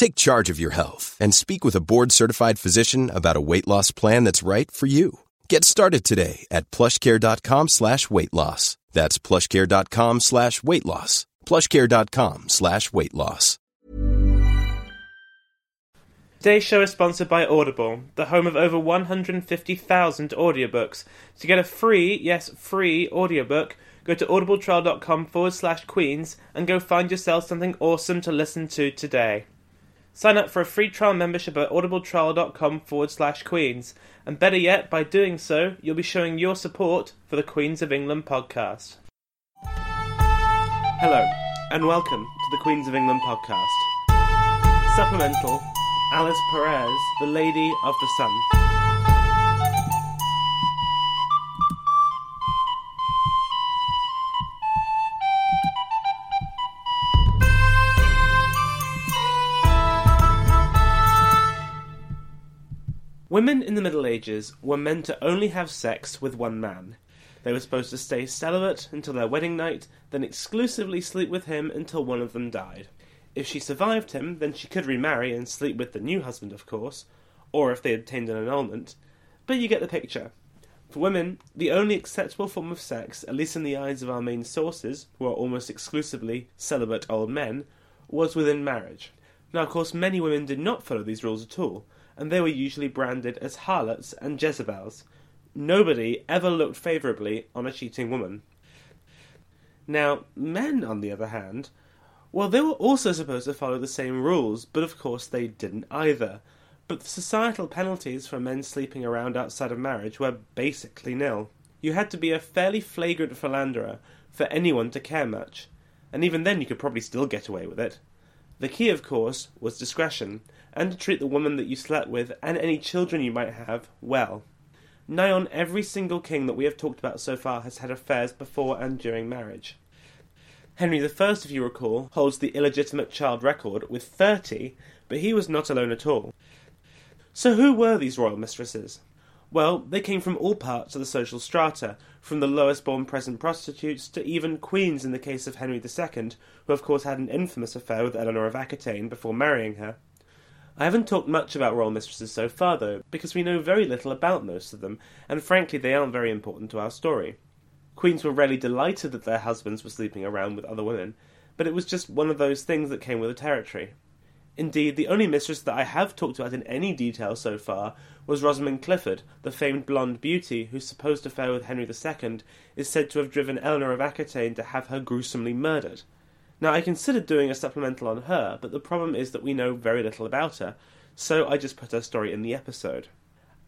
Take charge of your health and speak with a board-certified physician about a weight loss plan that's right for you. Get started today at plushcare.com slash weight loss. That's plushcare.com slash weight loss. plushcare.com slash weight loss. Today's show is sponsored by Audible, the home of over 150,000 audiobooks. To get a free, yes, free audiobook, go to audibletrial.com forward slash queens and go find yourself something awesome to listen to today. Sign up for a free trial membership at audibletrial.com forward slash queens. And better yet, by doing so, you'll be showing your support for the Queens of England podcast. Hello, and welcome to the Queens of England podcast. Supplemental Alice Perrers, the Lady of the Sun. Women in the Middle Ages were meant to only have sex with one man. They were supposed to stay celibate until their wedding night, then exclusively sleep with him until one of them died. If she survived him, then she could remarry and sleep with the new husband, of course, or if they obtained an annulment. But you get the picture. For women, the only acceptable form of sex, at least in the eyes of our main sources, who are almost exclusively celibate old men, was within marriage. Now, of course, many women did not follow these rules at all, and they were usually branded as harlots and Jezebels. Nobody ever looked favourably on a cheating woman. Now, men, on the other hand, well, they were also supposed to follow the same rules, but of course they didn't either. But the societal penalties for men sleeping around outside of marriage were basically nil. You had to be a fairly flagrant philanderer for anyone to care much, and even then you could probably still get away with it. The key, of course, was discretion, and to treat the woman that you slept with and any children you might have well. Nigh on every single king that we have talked about so far has had affairs before and during marriage. Henry I, if you recall, holds the illegitimate child record with 30, but he was not alone at all. So, who were these royal mistresses? Well, they came from all parts of the social strata, from the lowest born peasant prostitutes to even queens in the case of Henry II, who of course had an infamous affair with Eleanor of Aquitaine before marrying her. I haven't talked much about royal mistresses so far, though, because we know very little about most of them, and frankly they aren't very important to our story. Queens were rarely delighted that their husbands were sleeping around with other women, but it was just one of those things that came with the territory. Indeed, the only mistress that I have talked about in any detail so far was Rosamond Clifford, the famed blonde beauty whose supposed affair with Henry II is said to have driven Eleanor of Aquitaine to have her gruesomely murdered. Now, I considered doing a supplemental on her, but the problem is that we know very little about her, so I just put her story in the episode.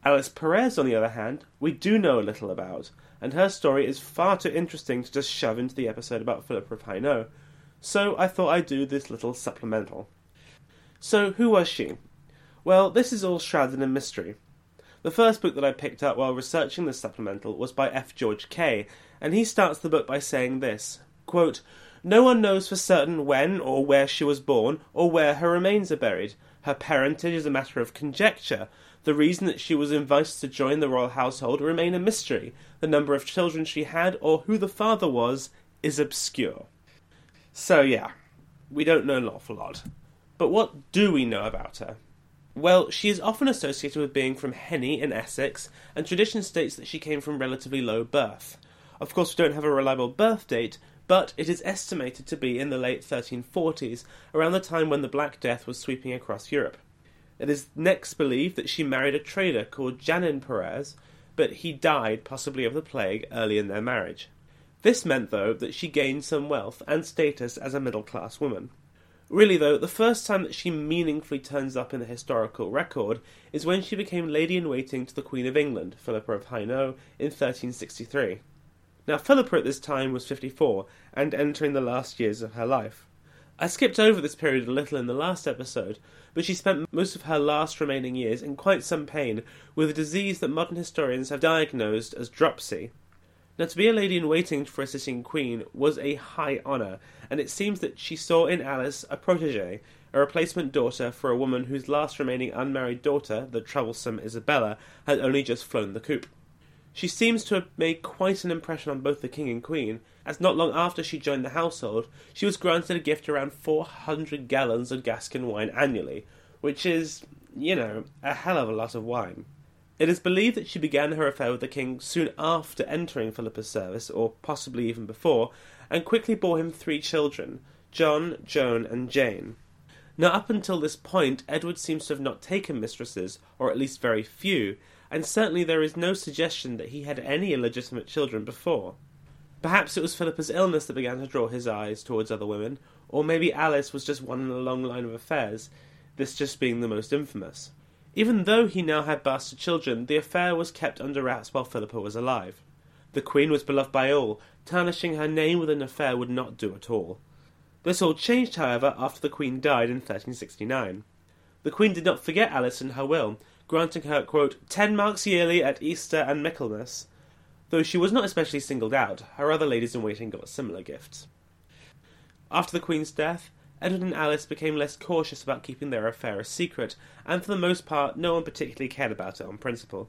Alice Perrers, on the other hand, we do know a little about, and her story is far too interesting to just shove into the episode about Philippa of Hainaut, so I thought I'd do this little supplemental. So, who was she? Well, this is all shrouded in mystery. The first book that I picked up while researching this supplemental was by F. George Kay, and he starts the book by saying this quote, No one knows for certain when or where she was born, or where her remains are buried. Her parentage is a matter of conjecture, the reason that she was invited to join the royal household remain a mystery. The number of children she had or who the father was is obscure. So, yeah, we don't know an awful lot. But what do we know about her? Well, she is often associated with being from Henny in Essex, and tradition states that she came from relatively low birth. Of course, we don't have a reliable birth date, but it is estimated to be in the late 1340s, around the time when the Black Death was sweeping across Europe. It is next believed that she married a trader called Janin Perrers, but he died possibly of the plague early in their marriage. This meant, though, that she gained some wealth and status as a middle class woman. Really, though, the first time that she meaningfully turns up in the historical record is when she became lady in waiting to the Queen of England, Philippa of Hainaut, in 1363. Now, Philippa at this time was 54 and entering the last years of her life. I skipped over this period a little in the last episode, but she spent most of her last remaining years in quite some pain with a disease that modern historians have diagnosed as dropsy. Now, to be a lady in waiting for a sitting queen was a high honour, and it seems that she saw in Alice a protege, a replacement daughter for a woman whose last remaining unmarried daughter, the troublesome Isabella, had only just flown the coop. She seems to have made quite an impression on both the king and queen, as not long after she joined the household, she was granted a gift around 400 gallons of Gascon wine annually, which is, you know, a hell of a lot of wine. It is believed that she began her affair with the king soon after entering Philippa's service, or possibly even before, and quickly bore him three children John, Joan, and Jane. Now, up until this point, Edward seems to have not taken mistresses, or at least very few, and certainly there is no suggestion that he had any illegitimate children before. Perhaps it was Philippa's illness that began to draw his eyes towards other women, or maybe Alice was just one in a long line of affairs, this just being the most infamous. Even though he now had bastard children, the affair was kept under wraps while Philippa was alive. The Queen was beloved by all, tarnishing her name with an affair would not do at all. This all changed, however, after the Queen died in 1369. The Queen did not forget Alice in her will, granting her, quote, ten marks yearly at Easter and Michaelmas. Though she was not especially singled out, her other ladies in waiting got similar gifts. After the Queen's death, Edward and Alice became less cautious about keeping their affair a secret, and for the most part, no one particularly cared about it on principle.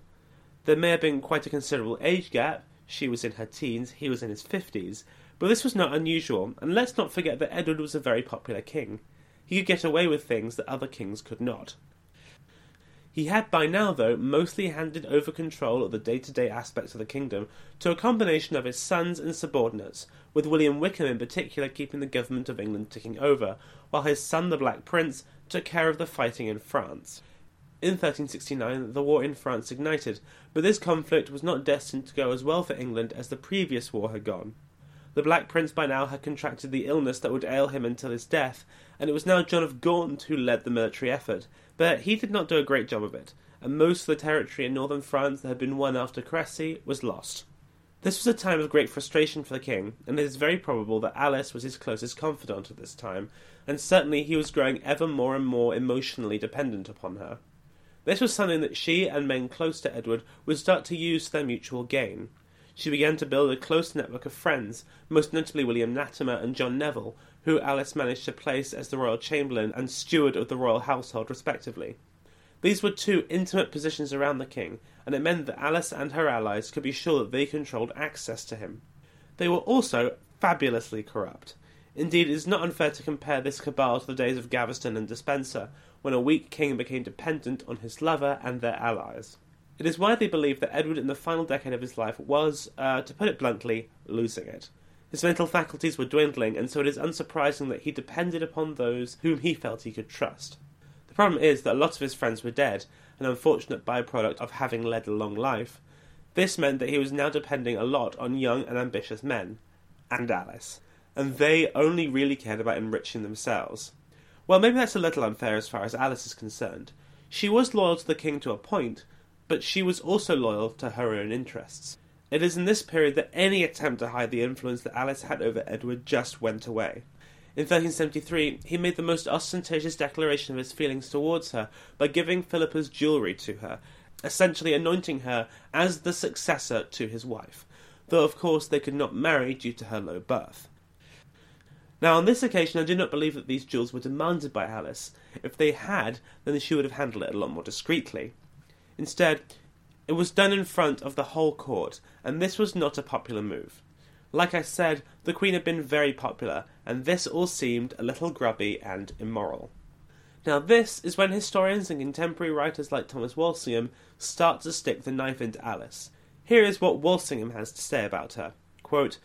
There may have been quite a considerable age gap, she was in her teens, he was in his fifties, but this was not unusual, and let's not forget that Edward was a very popular king. He could get away with things that other kings could not. He had by now, though, mostly handed over control of the day to day aspects of the kingdom to a combination of his sons and subordinates, with William Wykeham in particular keeping the government of England ticking over, while his son, the Black Prince, took care of the fighting in France. In 1369, the war in France ignited, but this conflict was not destined to go as well for England as the previous war had gone. The Black Prince by now had contracted the illness that would ail him until his death, and it was now John of Gaunt who led the military effort, but he did not do a great job of it, and most of the territory in northern France that had been won after Crécy was lost. This was a time of great frustration for the king, and it is very probable that Alice was his closest confidant at this time, and certainly he was growing ever more and more emotionally dependent upon her. This was something that she and men close to Edward would start to use to their mutual gain. She began to build a close network of friends, most notably William Latimer and John Neville, who Alice managed to place as the royal chamberlain and steward of the royal household, respectively. These were two intimate positions around the king, and it meant that Alice and her allies could be sure that they controlled access to him. They were also fabulously corrupt. Indeed, it is not unfair to compare this cabal to the days of Gaveston and Despenser, when a weak king became dependent on his lover and their allies. It is widely believed that Edward, in the final decade of his life, was, uh, to put it bluntly, losing it. His mental faculties were dwindling, and so it is unsurprising that he depended upon those whom he felt he could trust. The problem is that a lot of his friends were dead, an unfortunate byproduct of having led a long life. This meant that he was now depending a lot on young and ambitious men, and Alice, and they only really cared about enriching themselves. Well, maybe that's a little unfair as far as Alice is concerned. She was loyal to the king to a point, but she was also loyal to her own interests. It is in this period that any attempt to hide the influence that Alice had over Edward just went away. In 1373, he made the most ostentatious declaration of his feelings towards her by giving Philippa's jewellery to her, essentially anointing her as the successor to his wife, though of course they could not marry due to her low birth. Now, on this occasion, I do not believe that these jewels were demanded by Alice. If they had, then she would have handled it a lot more discreetly. Instead, it was done in front of the whole court, and this was not a popular move. Like I said, the Queen had been very popular, and this all seemed a little grubby and immoral. Now, this is when historians and contemporary writers like Thomas Walsingham start to stick the knife into Alice. Here is what Walsingham has to say about her. Quote,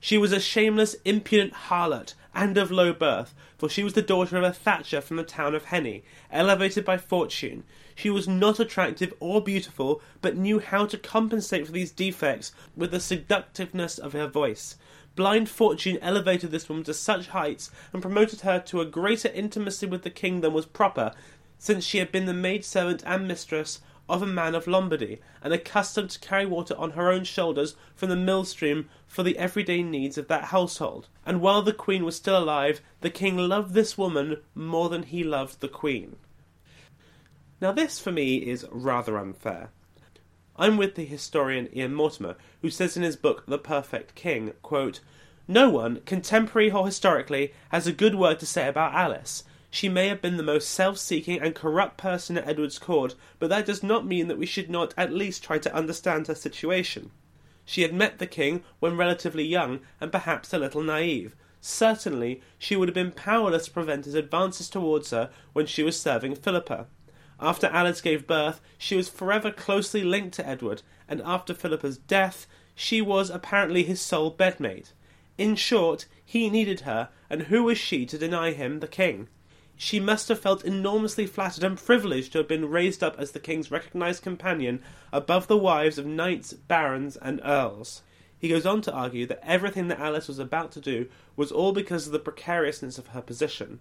she was a shameless, impudent harlot, and of low birth, for she was the daughter of a thatcher from the town of Henny, elevated by fortune. She was not attractive or beautiful, but knew how to compensate for these defects with the seductiveness of her voice. Blind fortune elevated this woman to such heights and promoted her to a greater intimacy with the king than was proper, since she had been the maid servant and mistress of a man of Lombardy, and accustomed to carry water on her own shoulders from the mill stream for the everyday needs of that household. And while the queen was still alive, the king loved this woman more than he loved the queen. Now, this for me is rather unfair. I'm with the historian Ian Mortimer, who says in his book The Perfect King, quote, No one, contemporary or historically, has a good word to say about Alice. She may have been the most self seeking and corrupt person at Edward's court, but that does not mean that we should not at least try to understand her situation. She had met the king when relatively young and perhaps a little naive. Certainly, she would have been powerless to prevent his advances towards her when she was serving Philippa. After Alice gave birth, she was forever closely linked to Edward, and after Philippa's death, she was apparently his sole bedmate. In short, he needed her, and who was she to deny him the king? She must have felt enormously flattered and privileged to have been raised up as the king's recognised companion above the wives of knights, barons, and earls. He goes on to argue that everything that Alice was about to do was all because of the precariousness of her position.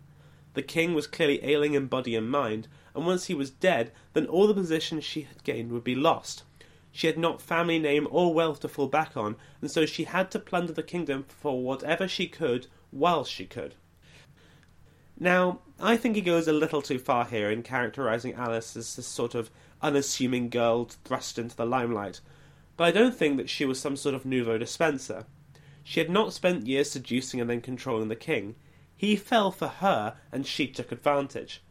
The king was clearly ailing in body and mind, and once he was dead, then all the position she had gained would be lost. She had not family name or wealth to fall back on, and so she had to plunder the kingdom for whatever she could while she could. Now, I think he goes a little too far here in characterizing Alice as this sort of unassuming girl thrust into the limelight, but I don't think that she was some sort of nouveau Despenser. She had not spent years seducing and then controlling the king. He fell for her, and she took advantage.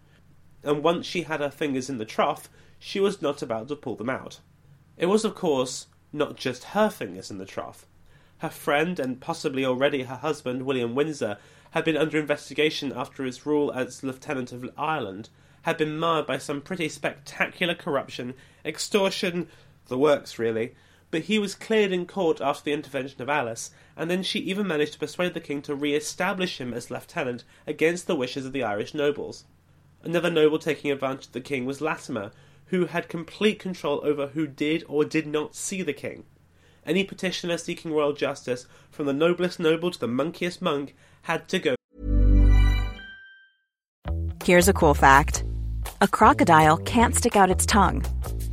And once she had her fingers in the trough, she was not about to pull them out. It was, of course, not just her fingers in the trough. Her friend, and possibly already her husband, William Windsor, had been under investigation after his rule as Lieutenant of Ireland, had been marred by some pretty spectacular corruption, extortion, the works really, but he was cleared in court after the intervention of Alice, and then she even managed to persuade the king to re establish him as lieutenant against the wishes of the Irish nobles. Another noble taking advantage of the king was Latimer, who had complete control over who did or did not see the king. Any petitioner seeking royal justice, from the noblest noble to the monkiest monk, had to go. Here's a cool fact a crocodile can't stick out its tongue.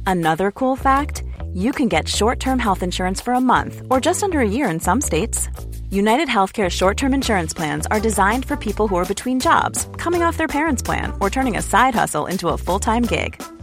Another cool fact you can get short term health insurance for a month or just under a year in some states. United Healthcare short term insurance plans are designed for people who are between jobs, coming off their parents' plan, or turning a side hustle into a full time gig.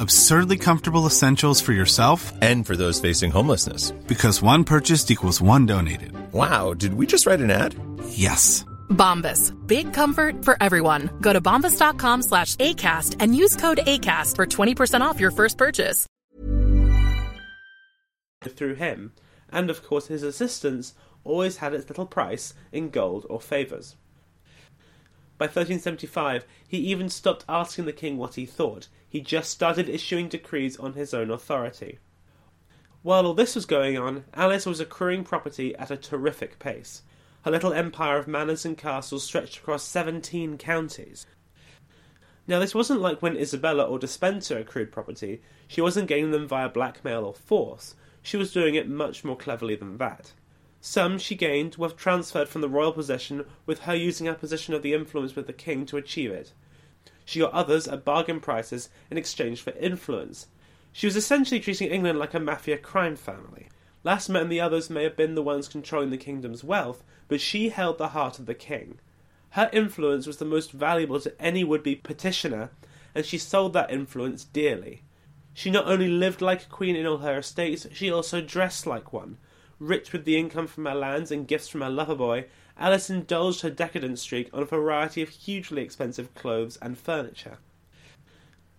Absurdly comfortable essentials for yourself and for those facing homelessness. Because one purchased equals one donated. Wow, did we just write an ad? Yes. Bombas. Big comfort for everyone. Go to bombas.com slash ACAST and use code ACAST for 20% off your first purchase. Through him, and of course his assistance always had its little price in gold or favours. By 1375, he even stopped asking the king what he thought, he just started issuing decrees on his own authority. While all this was going on, Alice was accruing property at a terrific pace. Her little empire of manors and castles stretched across 17 counties. Now, this wasn't like when Isabella or Despenser accrued property. She wasn't gaining them via blackmail or force. She was doing it much more cleverly than that. Some she gained were transferred from the royal possession, with her using her position of the influence with the king to achieve it. She got others at bargain prices in exchange for influence. She was essentially treating England like a mafia crime family. Latimer and the others may have been the ones controlling the kingdom's wealth, but she held the heart of the king. Her influence was the most valuable to any would be petitioner, and she sold that influence dearly. She not only lived like a queen in all her estates, she also dressed like one. Rich with the income from her lands and gifts from her lover boy, Alice indulged her decadent streak on a variety of hugely expensive clothes and furniture.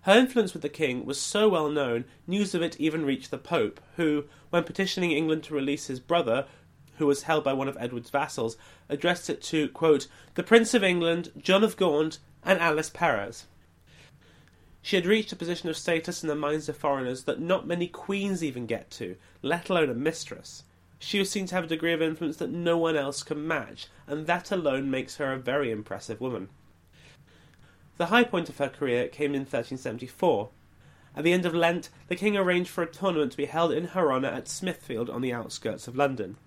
Her influence with the king was so well known, news of it even reached the Pope, who, when petitioning England to release his brother, who was held by one of Edward's vassals, addressed it to, quote, the Prince of England, John of Gaunt, and Alice Perrers. She had reached a position of status in the minds of foreigners that not many queens even get to, let alone a mistress. She was seen to have a degree of influence that no one else can match, and that alone makes her a very impressive woman. The high point of her career came in 1374. At the end of Lent, the king arranged for a tournament to be held in her honour at Smithfield on the outskirts of London.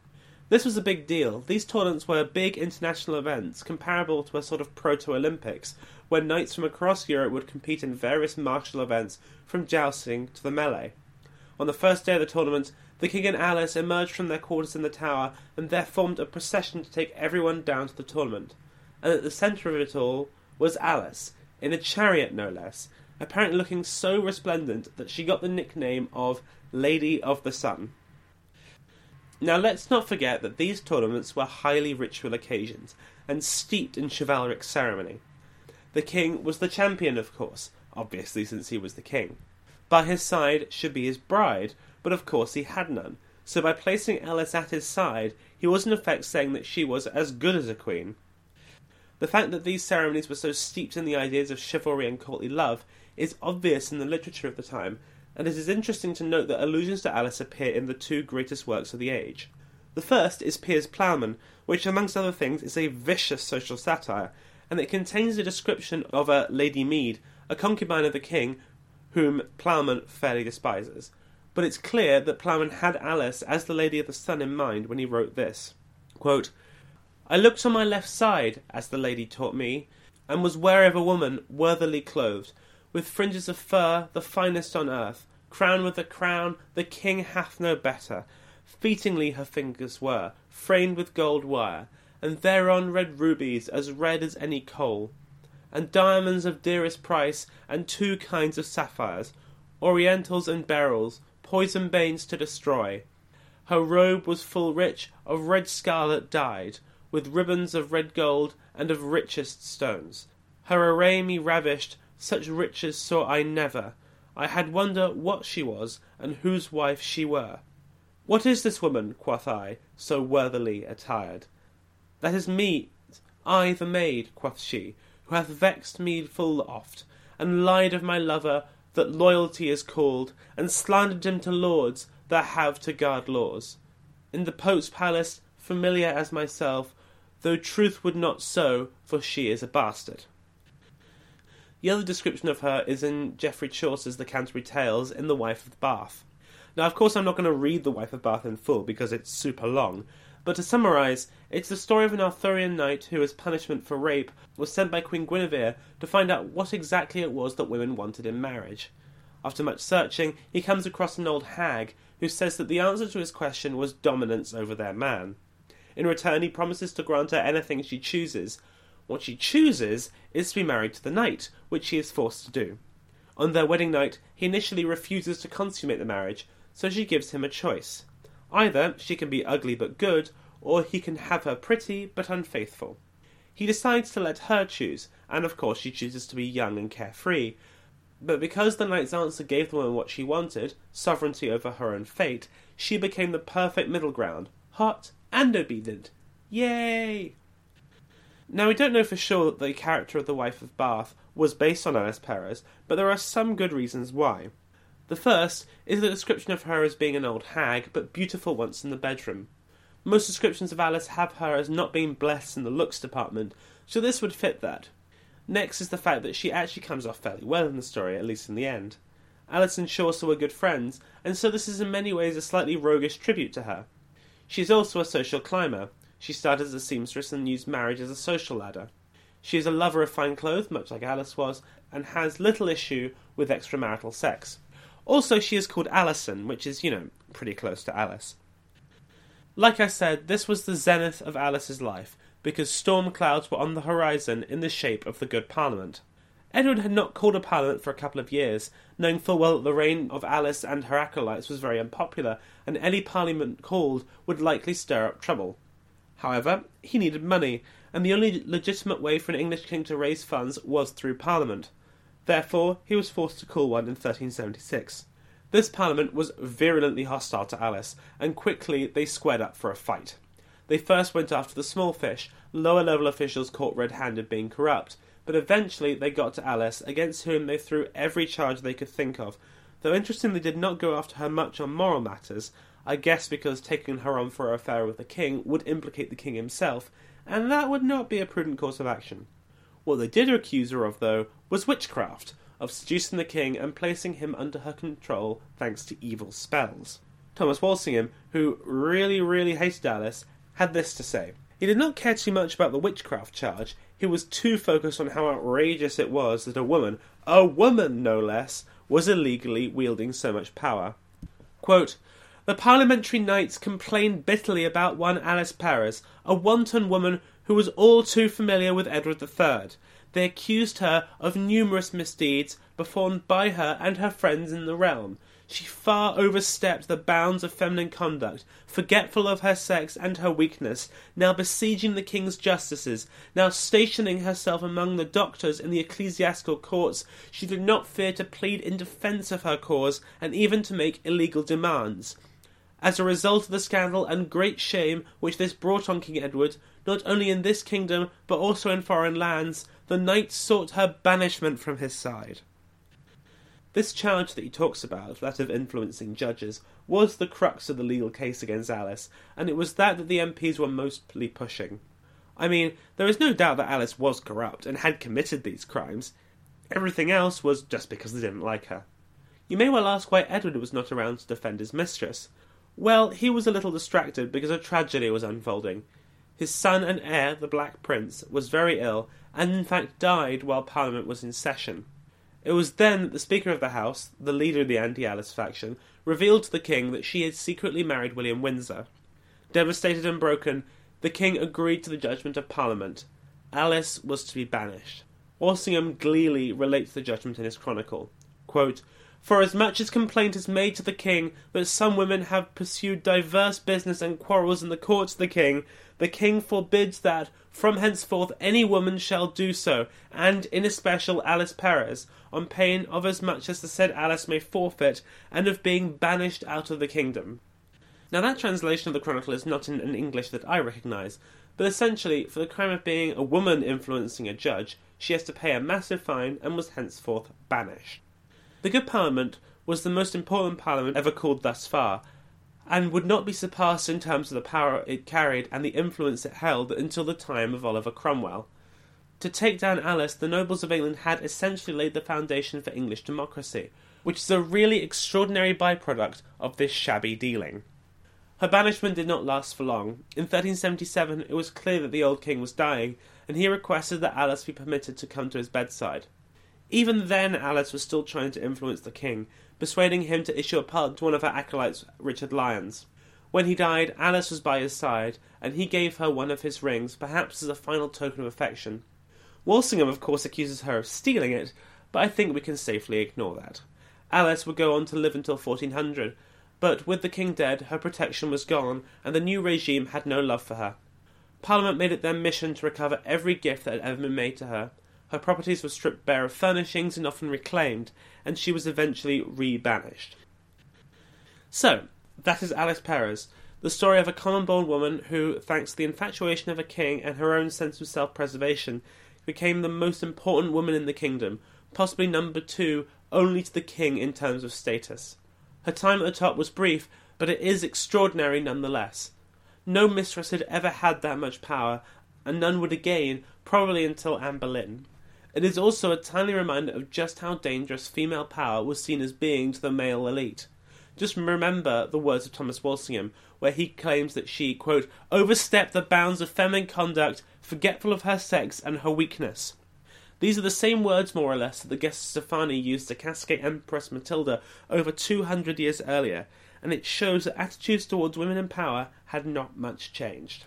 This was a big deal. These tournaments were big international events, comparable to a sort of proto Olympics, where knights from across Europe would compete in various martial events, from jousting to the melee. On the first day of the tournament, the king and Alice emerged from their quarters in the tower, and there formed a procession to take everyone down to the tournament. And at the centre of it all was Alice, in a chariot no less, apparently looking so resplendent that she got the nickname of Lady of the Sun. Now let's not forget that these tournaments were highly ritual occasions and steeped in chivalric ceremony. The king was the champion, of course, obviously since he was the king. By his side should be his bride, but of course he had none, so by placing Alice at his side, he was in effect saying that she was as good as a queen. The fact that these ceremonies were so steeped in the ideas of chivalry and courtly love is obvious in the literature of the time, and it is interesting to note that allusions to Alice appear in the two greatest works of the age. The first is Piers Plowman, which, amongst other things, is a vicious social satire, and it contains a description of a Lady Meed, a concubine of the king, whom Plowman fairly despises. But it's clear that Plowman had Alice as the Lady of the Sun in mind when he wrote this. Quote, I looked on my left side, as the lady taught me, and was ware of a woman worthily clothed, with fringes of fur, the finest on earth, crowned with a crown the king hath no better. Featingly her fingers were, framed with gold wire, and thereon red rubies as red as any coal, and diamonds of dearest price, and two kinds of sapphires, orientals and beryls, poison banes to destroy. Her robe was full rich, of red scarlet dyed, with ribbons of red gold and of richest stones. Her array me ravished, such riches saw I never. I had wonder what she was, and whose wife she were. What is this woman, quoth I, so worthily attired? That is me, I the maid, quoth she, who hath vexed me full oft, and lied of my lover that loyalty is called, and slandered him to lords that have to guard laws. In the Pope's palace, familiar as myself, though truth would not so, for she is a bastard. The other description of her is in Geoffrey Chaucer's The Canterbury Tales in The Wife of Bath. Now, of course, I'm not going to read The Wife of Bath in full because it's super long, but to summarise, it's the story of an Arthurian knight who, as punishment for rape, was sent by Queen Guinevere to find out what exactly it was that women wanted in marriage. After much searching, he comes across an old hag who says that the answer to his question was dominance over their man. In return, he promises to grant her anything she chooses. What she chooses is to be married to the knight, which she is forced to do. On their wedding night, he initially refuses to consummate the marriage, so she gives him a choice. Either she can be ugly but good, or he can have her pretty but unfaithful. He decides to let her choose, and of course she chooses to be young and carefree. But because the knight's answer gave the woman what she wanted, sovereignty over her own fate, she became the perfect middle ground, hot and obedient. Yay! Now, we don't know for sure that the character of the wife of Bath was based on Alice Perrers, but there are some good reasons why. The first is the description of her as being an old hag, but beautiful once in the bedroom. Most descriptions of Alice have her as not being blessed in the looks department, so this would fit that. Next is the fact that she actually comes off fairly well in the story, at least in the end. Alice and Chaucer were good friends, and so this is in many ways a slightly roguish tribute to her. She is also a social climber. She started as a seamstress and used marriage as a social ladder. She is a lover of fine clothes, much like Alice was, and has little issue with extramarital sex. Also, she is called Alison, which is, you know, pretty close to Alice. Like I said, this was the zenith of Alice's life, because storm clouds were on the horizon in the shape of the Good Parliament. Edward had not called a parliament for a couple of years, knowing full well that the reign of Alice and her acolytes was very unpopular, and any parliament called would likely stir up trouble. However, he needed money, and the only legitimate way for an English king to raise funds was through parliament. Therefore, he was forced to call one in 1376. This parliament was virulently hostile to Alice, and quickly they squared up for a fight. They first went after the small fish, lower level officials caught red handed being corrupt, but eventually they got to Alice, against whom they threw every charge they could think of, though interestingly did not go after her much on moral matters, I guess because taking her on for her affair with the king would implicate the king himself, and that would not be a prudent course of action. What they did accuse her of, though, was witchcraft, of seducing the king and placing him under her control thanks to evil spells. Thomas Walsingham, who really, really hated Alice, had this to say. He did not care too much about the witchcraft charge, he was too focused on how outrageous it was that a woman, a woman no less, was illegally wielding so much power. Quote, the parliamentary knights complained bitterly about one Alice Perrers, a wanton woman who was all too familiar with Edward III. They accused her of numerous misdeeds performed by her and her friends in the realm. She far overstepped the bounds of feminine conduct, forgetful of her sex and her weakness, now besieging the king's justices, now stationing herself among the doctors in the ecclesiastical courts. She did not fear to plead in defence of her cause, and even to make illegal demands. As a result of the scandal and great shame which this brought on King Edward, not only in this kingdom but also in foreign lands, the knight sought her banishment from his side. This charge that he talks about, that of influencing judges, was the crux of the legal case against Alice, and it was that that the MPs were mostly pushing. I mean, there is no doubt that Alice was corrupt and had committed these crimes. Everything else was just because they didn't like her. You may well ask why Edward was not around to defend his mistress. Well, he was a little distracted because a tragedy was unfolding. His son and heir, the Black Prince, was very ill, and in fact died while Parliament was in session. It was then that the Speaker of the House, the leader of the anti Alice faction, revealed to the King that she had secretly married William Windsor. Devastated and broken, the King agreed to the judgment of Parliament. Alice was to be banished. Walsingham gleefully relates the judgment in his chronicle. Quote, for as much as complaint is made to the king that some women have pursued diverse business and quarrels in the courts of the king, the king forbids that from henceforth any woman shall do so, and in especial Alice Perrers, on pain of as much as the said Alice may forfeit, and of being banished out of the kingdom. Now that translation of the chronicle is not in an English that I recognise, but essentially, for the crime of being a woman influencing a judge, she has to pay a massive fine and was henceforth banished. The Good Parliament was the most important parliament ever called thus far, and would not be surpassed in terms of the power it carried and the influence it held until the time of Oliver Cromwell. To take down Alice, the nobles of England had essentially laid the foundation for English democracy, which is a really extraordinary byproduct of this shabby dealing. Her banishment did not last for long. In 1377, it was clear that the old king was dying, and he requested that Alice be permitted to come to his bedside. Even then, Alice was still trying to influence the king, persuading him to issue a pardon to one of her acolytes, Richard Lyons. When he died, Alice was by his side, and he gave her one of his rings, perhaps as a final token of affection. Walsingham, of course, accuses her of stealing it, but I think we can safely ignore that. Alice would go on to live until 1400, but with the king dead, her protection was gone, and the new regime had no love for her. Parliament made it their mission to recover every gift that had ever been made to her, her properties were stripped bare of furnishings and often reclaimed, and she was eventually re-banished. So, that is Alice Perrers, the story of a common born woman who, thanks to the infatuation of a king and her own sense of self preservation, became the most important woman in the kingdom, possibly number two only to the king in terms of status. Her time at the top was brief, but it is extraordinary nonetheless. No mistress had ever had that much power, and none would again, probably until Anne Boleyn. It is also a timely reminder of just how dangerous female power was seen as being to the male elite. Just remember the words of Thomas Walsingham, where he claims that she, quote, overstepped the bounds of feminine conduct, forgetful of her sex and her weakness. These are the same words, more or less, that the Gesta Stephani used to castigate Empress Matilda over 200 years earlier, and it shows that attitudes towards women in power had not much changed.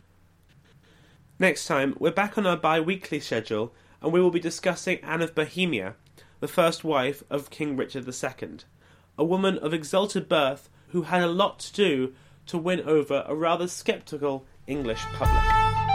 Next time, we're back on our bi weekly schedule and we will be discussing Anne of Bohemia, the first wife of King Richard II, a woman of exalted birth who had a lot to do to win over a rather sceptical English public.